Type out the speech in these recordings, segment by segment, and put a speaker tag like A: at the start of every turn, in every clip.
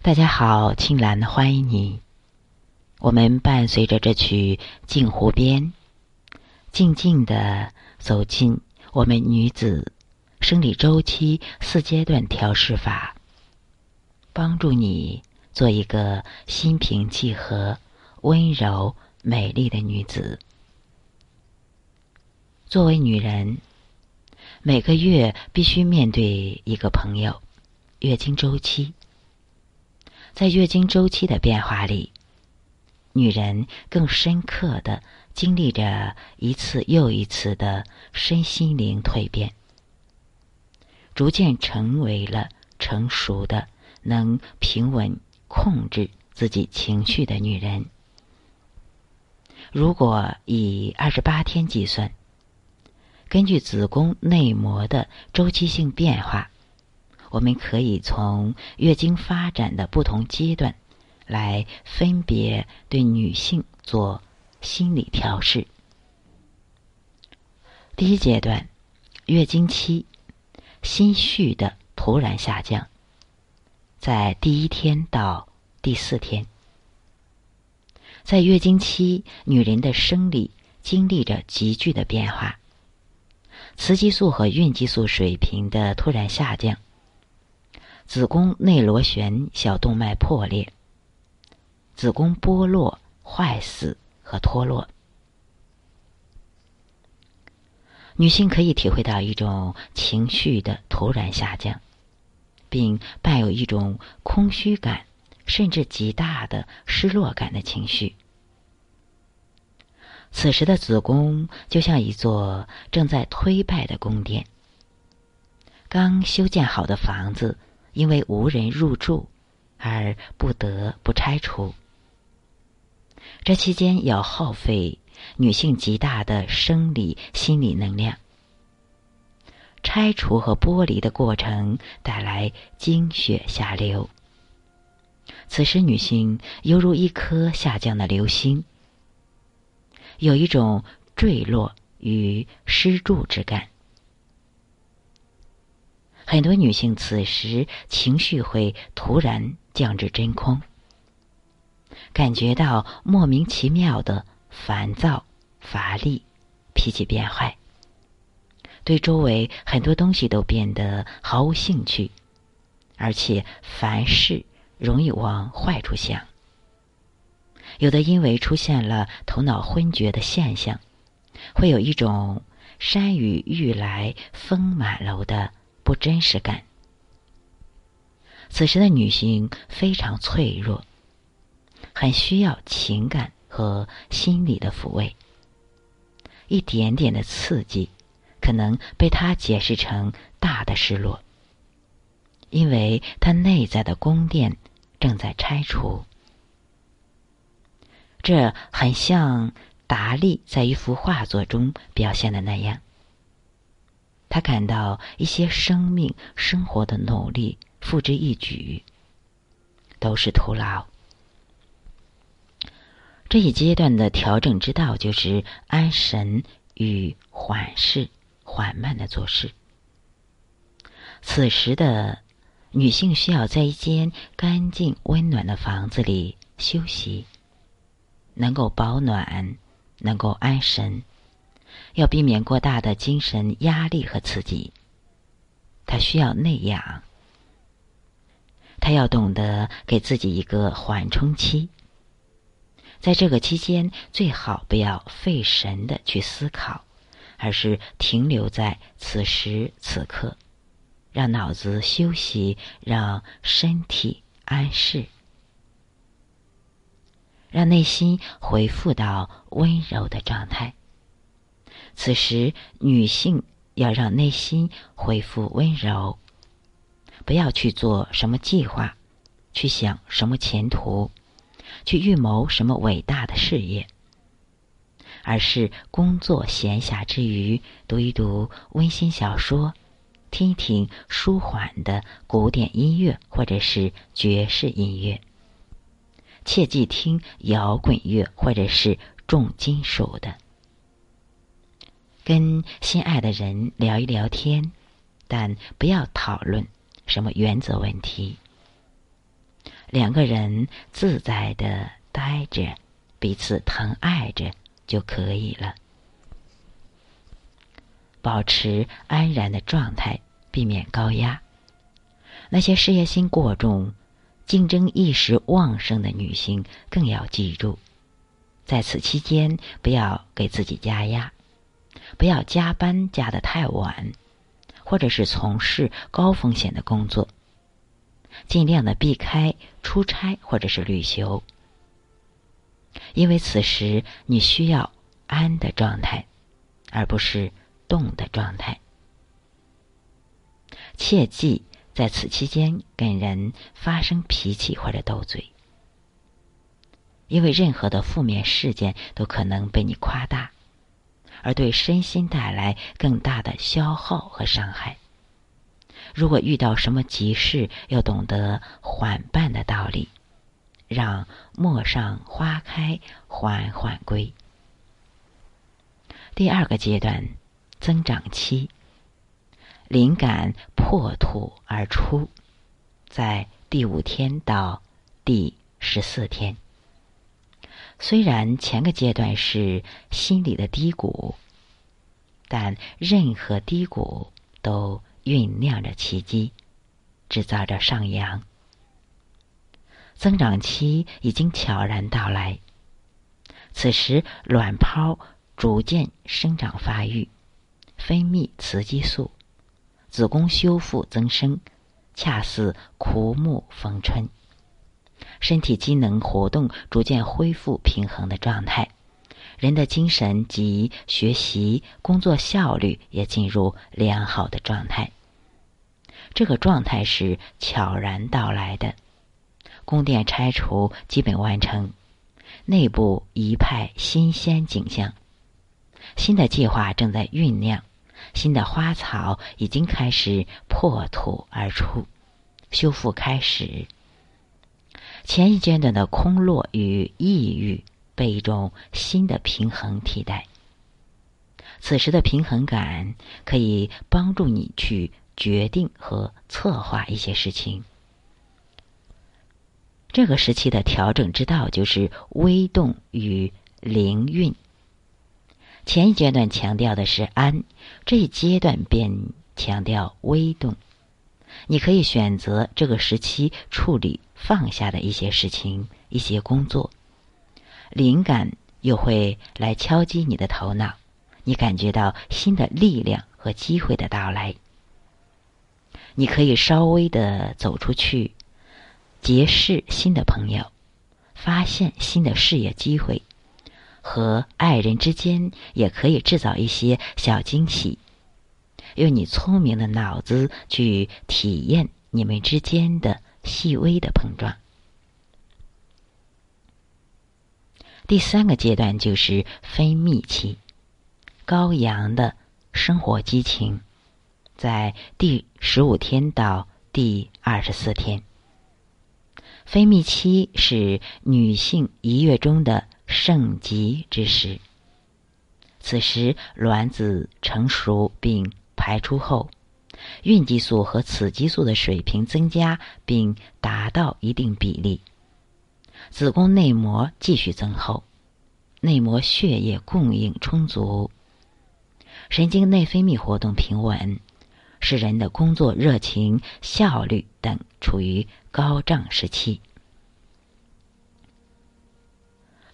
A: 大家好，青兰欢迎你。我们伴随着这曲《镜湖边》，静静的走进我们女子生理周期四阶段调试法，帮助你做一个心平气和、温柔美丽的女子。作为女人，每个月必须面对一个朋友——月经周期。在月经周期的变化里，女人更深刻的经历着一次又一次的身心灵蜕变，逐渐成为了成熟的、能平稳控制自己情绪的女人。如果以二十八天计算，根据子宫内膜的周期性变化。我们可以从月经发展的不同阶段，来分别对女性做心理调试。第一阶段，月经期，心绪的突然下降，在第一天到第四天。在月经期，女人的生理经历着急剧的变化，雌激素和孕激素水平的突然下降。子宫内螺旋小动脉破裂、子宫剥落、坏死和脱落，女性可以体会到一种情绪的突然下降，并伴有一种空虚感，甚至极大的失落感的情绪。此时的子宫就像一座正在推败的宫殿，刚修建好的房子。因为无人入住，而不得不拆除。这期间要耗费女性极大的生理、心理能量。拆除和剥离的过程带来经血下流。此时，女性犹如一颗下降的流星，有一种坠落与失注之感。很多女性此时情绪会突然降至真空，感觉到莫名其妙的烦躁、乏力、脾气变坏，对周围很多东西都变得毫无兴趣，而且凡事容易往坏处想。有的因为出现了头脑昏厥的现象，会有一种山雨欲来风满楼的。不真实感。此时的女性非常脆弱，很需要情感和心理的抚慰。一点点的刺激，可能被她解释成大的失落，因为她内在的宫殿正在拆除。这很像达利在一幅画作中表现的那样。他感到一些生命生活的努力付之一举，都是徒劳。这一阶段的调整之道就是安神与缓释，缓慢的做事。此时的女性需要在一间干净温暖的房子里休息，能够保暖，能够安神。要避免过大的精神压力和刺激。他需要内养，他要懂得给自己一个缓冲期。在这个期间，最好不要费神的去思考，而是停留在此时此刻，让脑子休息，让身体安适，让内心恢复到温柔的状态。此时，女性要让内心恢复温柔，不要去做什么计划，去想什么前途，去预谋什么伟大的事业，而是工作闲暇之余读一读温馨小说，听一听舒缓的古典音乐或者是爵士音乐，切忌听摇滚乐或者是重金属的。跟心爱的人聊一聊天，但不要讨论什么原则问题。两个人自在的待着，彼此疼爱着就可以了。保持安然的状态，避免高压。那些事业心过重、竞争意识旺盛的女性，更要记住，在此期间不要给自己加压，不要加班加的太晚，或者是从事高风险的工作。尽量的避开出差或者是旅行，因为此时你需要安的状态，而不是动的状态。切记在此期间跟人发生脾气或者斗嘴，因为任何的负面事件都可能被你夸大，而对身心带来更大的消耗和伤害。如果遇到什么急事，要懂得缓办的道理，让陌上花开，缓缓归。第二个阶段，增长期，灵感破土而出，在第五天到第十四天。虽然前个阶段是心理的低谷，但任何低谷都。酝酿着奇迹，制造着上扬。增长期已经悄然到来。此时，卵泡逐渐生长发育，分泌雌激素，子宫修复增生，恰似枯木逢春。身体机能活动逐渐恢复平衡的状态。人的精神及学习、工作效率也进入良好的状态。这个状态是悄然到来的。宫殿拆除基本完成，内部一派新鲜景象。新的计划正在酝酿，新的花草已经开始破土而出，修复开始。前一阶段的空落与抑郁。被一种新的平衡替代。此时的平衡感可以帮助你去决定和策划一些事情。这个时期的调整之道就是微动与灵韵。前一阶段强调的是安，这一阶段便强调微动。你可以选择这个时期处理放下的一些事情、一些工作。灵感又会来敲击你的头脑，你感觉到新的力量和机会的到来。你可以稍微的走出去，结识新的朋友，发现新的事业机会，和爱人之间也可以制造一些小惊喜。用你聪明的脑子去体验你们之间的细微的碰撞。第三个阶段就是分泌期，高阳的生活激情，在第十五天到第二十四天。分泌期是女性一月中的盛极之时，此时卵子成熟并排出后，孕激素和雌激素的水平增加并达到一定比例。子宫内膜继续增厚，内膜血液供应充足，神经内分泌活动平稳，使人的工作热情、效率等处于高涨时期。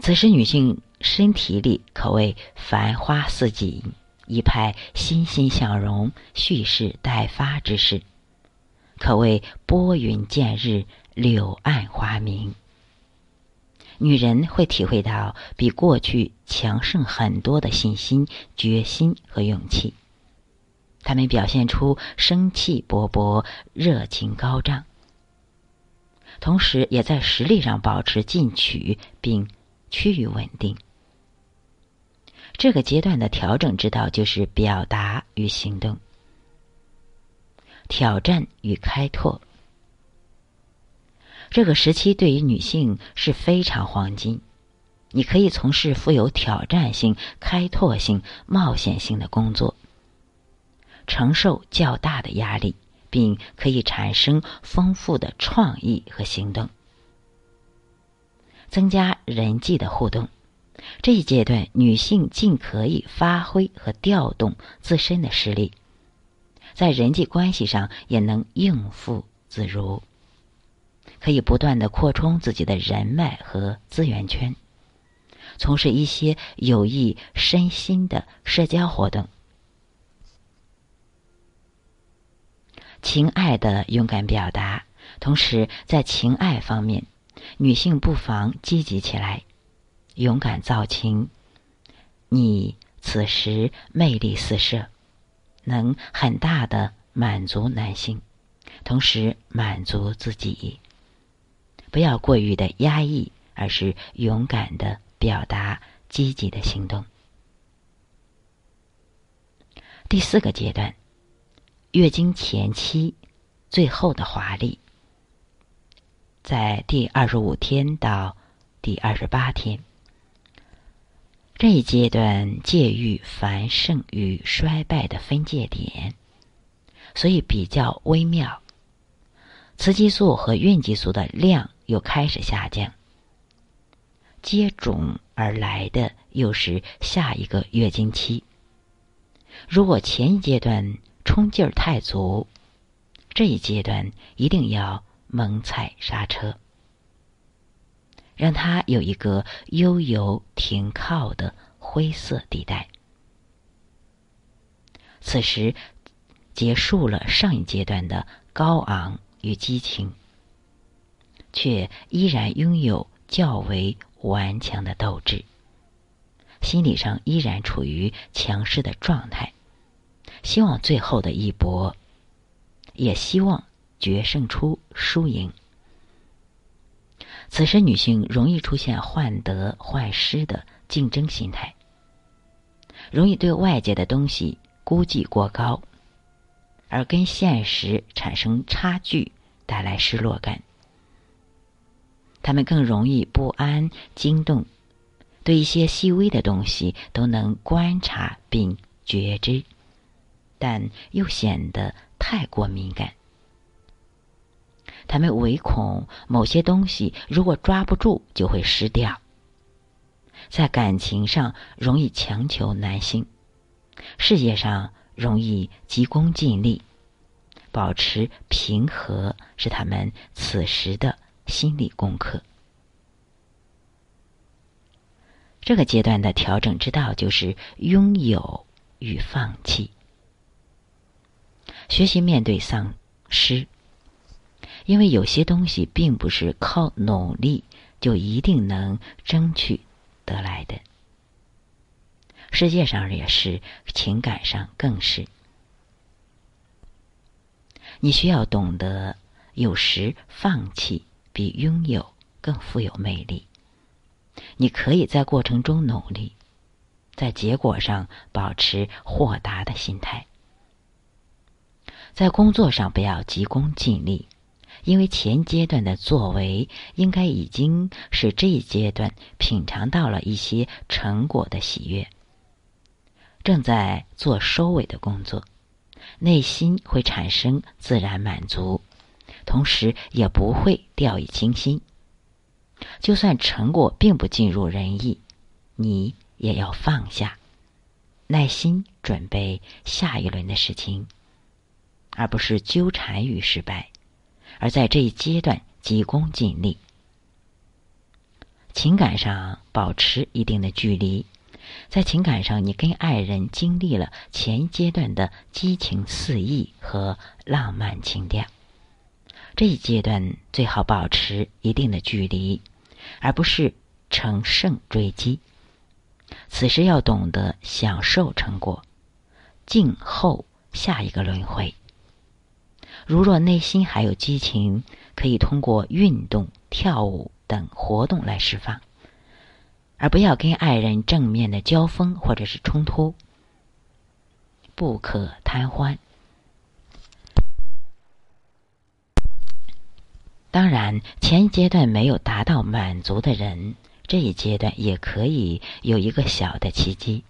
A: 此时，女性身体里可谓繁花似锦，一派欣欣向荣、蓄势待发之势，可谓拨云见日、柳暗花明。女人会体会到比过去强盛很多的信心、决心和勇气。她们表现出生气勃勃、热情高涨，同时也在实力上保持进取并趋于稳定。这个阶段的调整之道就是表达与行动，挑战与开拓。这个时期对于女性是非常黄金，你可以从事富有挑战性、开拓性、冒险性的工作，承受较大的压力，并可以产生丰富的创意和行动。增加人际的互动。这一阶段，女性尽可以发挥和调动自身的实力，在人际关系上也能应付自如，可以不断的扩充自己的人脉和资源圈，从事一些有益身心的社交活动。情爱的勇敢表达，同时在情爱方面，女性不妨积极起来。勇敢造情，你此时魅力四射，能很大的满足男性，同时满足自己。不要过于的压抑，而是勇敢的表达，积极的行动。第四个阶段，月经前期最后的华丽，在第二十五天到第二十八天。这一阶段介于繁盛与衰败的分界点，所以比较微妙。雌激素和孕激素的量又开始下降，接踵而来的又是下一个月经期。如果前一阶段冲劲儿太足，这一阶段一定要猛踩刹车。让它有一个悠游停靠的灰色地带。此时结束了上一阶段的高昂与激情，却依然拥有较为顽强的斗志，心理上依然处于强势的状态，希望最后的一搏，也希望决胜出输赢。此时，女性容易出现患得患失的竞争心态，容易对外界的东西估计过高，而跟现实产生差距，带来失落感。他们更容易不安、惊动，对一些细微的东西都能观察并觉知，但又显得太过敏感。他们唯恐某些东西如果抓不住就会失掉，在感情上容易强求男性，事业上容易急功近利，保持平和是他们此时的心理功课。这个阶段的调整之道就是拥有与放弃，学习面对丧失。因为有些东西并不是靠努力就一定能争取得来的，世界上也是，情感上更是。你需要懂得，有时放弃比拥有更富有魅力。你可以在过程中努力，在结果上保持豁达的心态，在工作上不要急功近利。因为前阶段的作为，应该已经是这一阶段品尝到了一些成果的喜悦，正在做收尾的工作，内心会产生自然满足，同时也不会掉以轻心。就算成果并不尽如人意，你也要放下，耐心准备下一轮的事情，而不是纠缠于失败。而在这一阶段急功近利，情感上保持一定的距离，在情感上你跟爱人经历了前阶段的激情四溢和浪漫情调，这一阶段最好保持一定的距离，而不是乘胜追击。此时要懂得享受成果，静候下一个轮回。如若内心还有激情，可以通过运动、跳舞等活动来释放，而不要跟爱人正面的交锋或者是冲突。不可贪欢。当然，前阶段没有达到满足的人，这一阶段也可以有一个小的契机，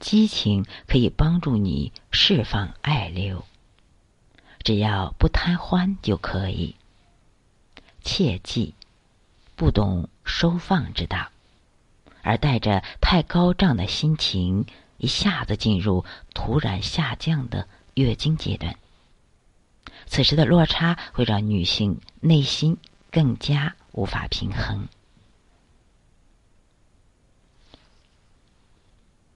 A: 激情可以帮助你释放爱流。只要不贪欢就可以，切记，不懂收放之道，而带着太高涨的心情，一下子进入突然下降的月经阶段。此时的落差会让女性内心更加无法平衡。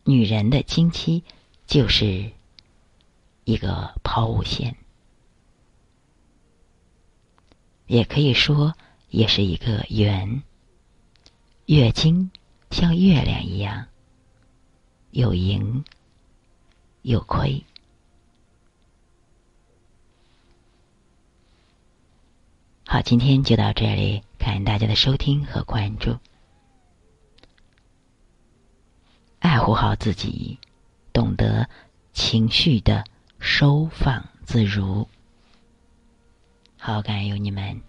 A: 女人的经期就是一个抛物线，也可以说也是一个圆。月经像月亮一样，有盈有亏。好，今天就到这里，感谢大家的收听和关注。爱护好自己，懂得情绪的收放自如。好，感恩有你们。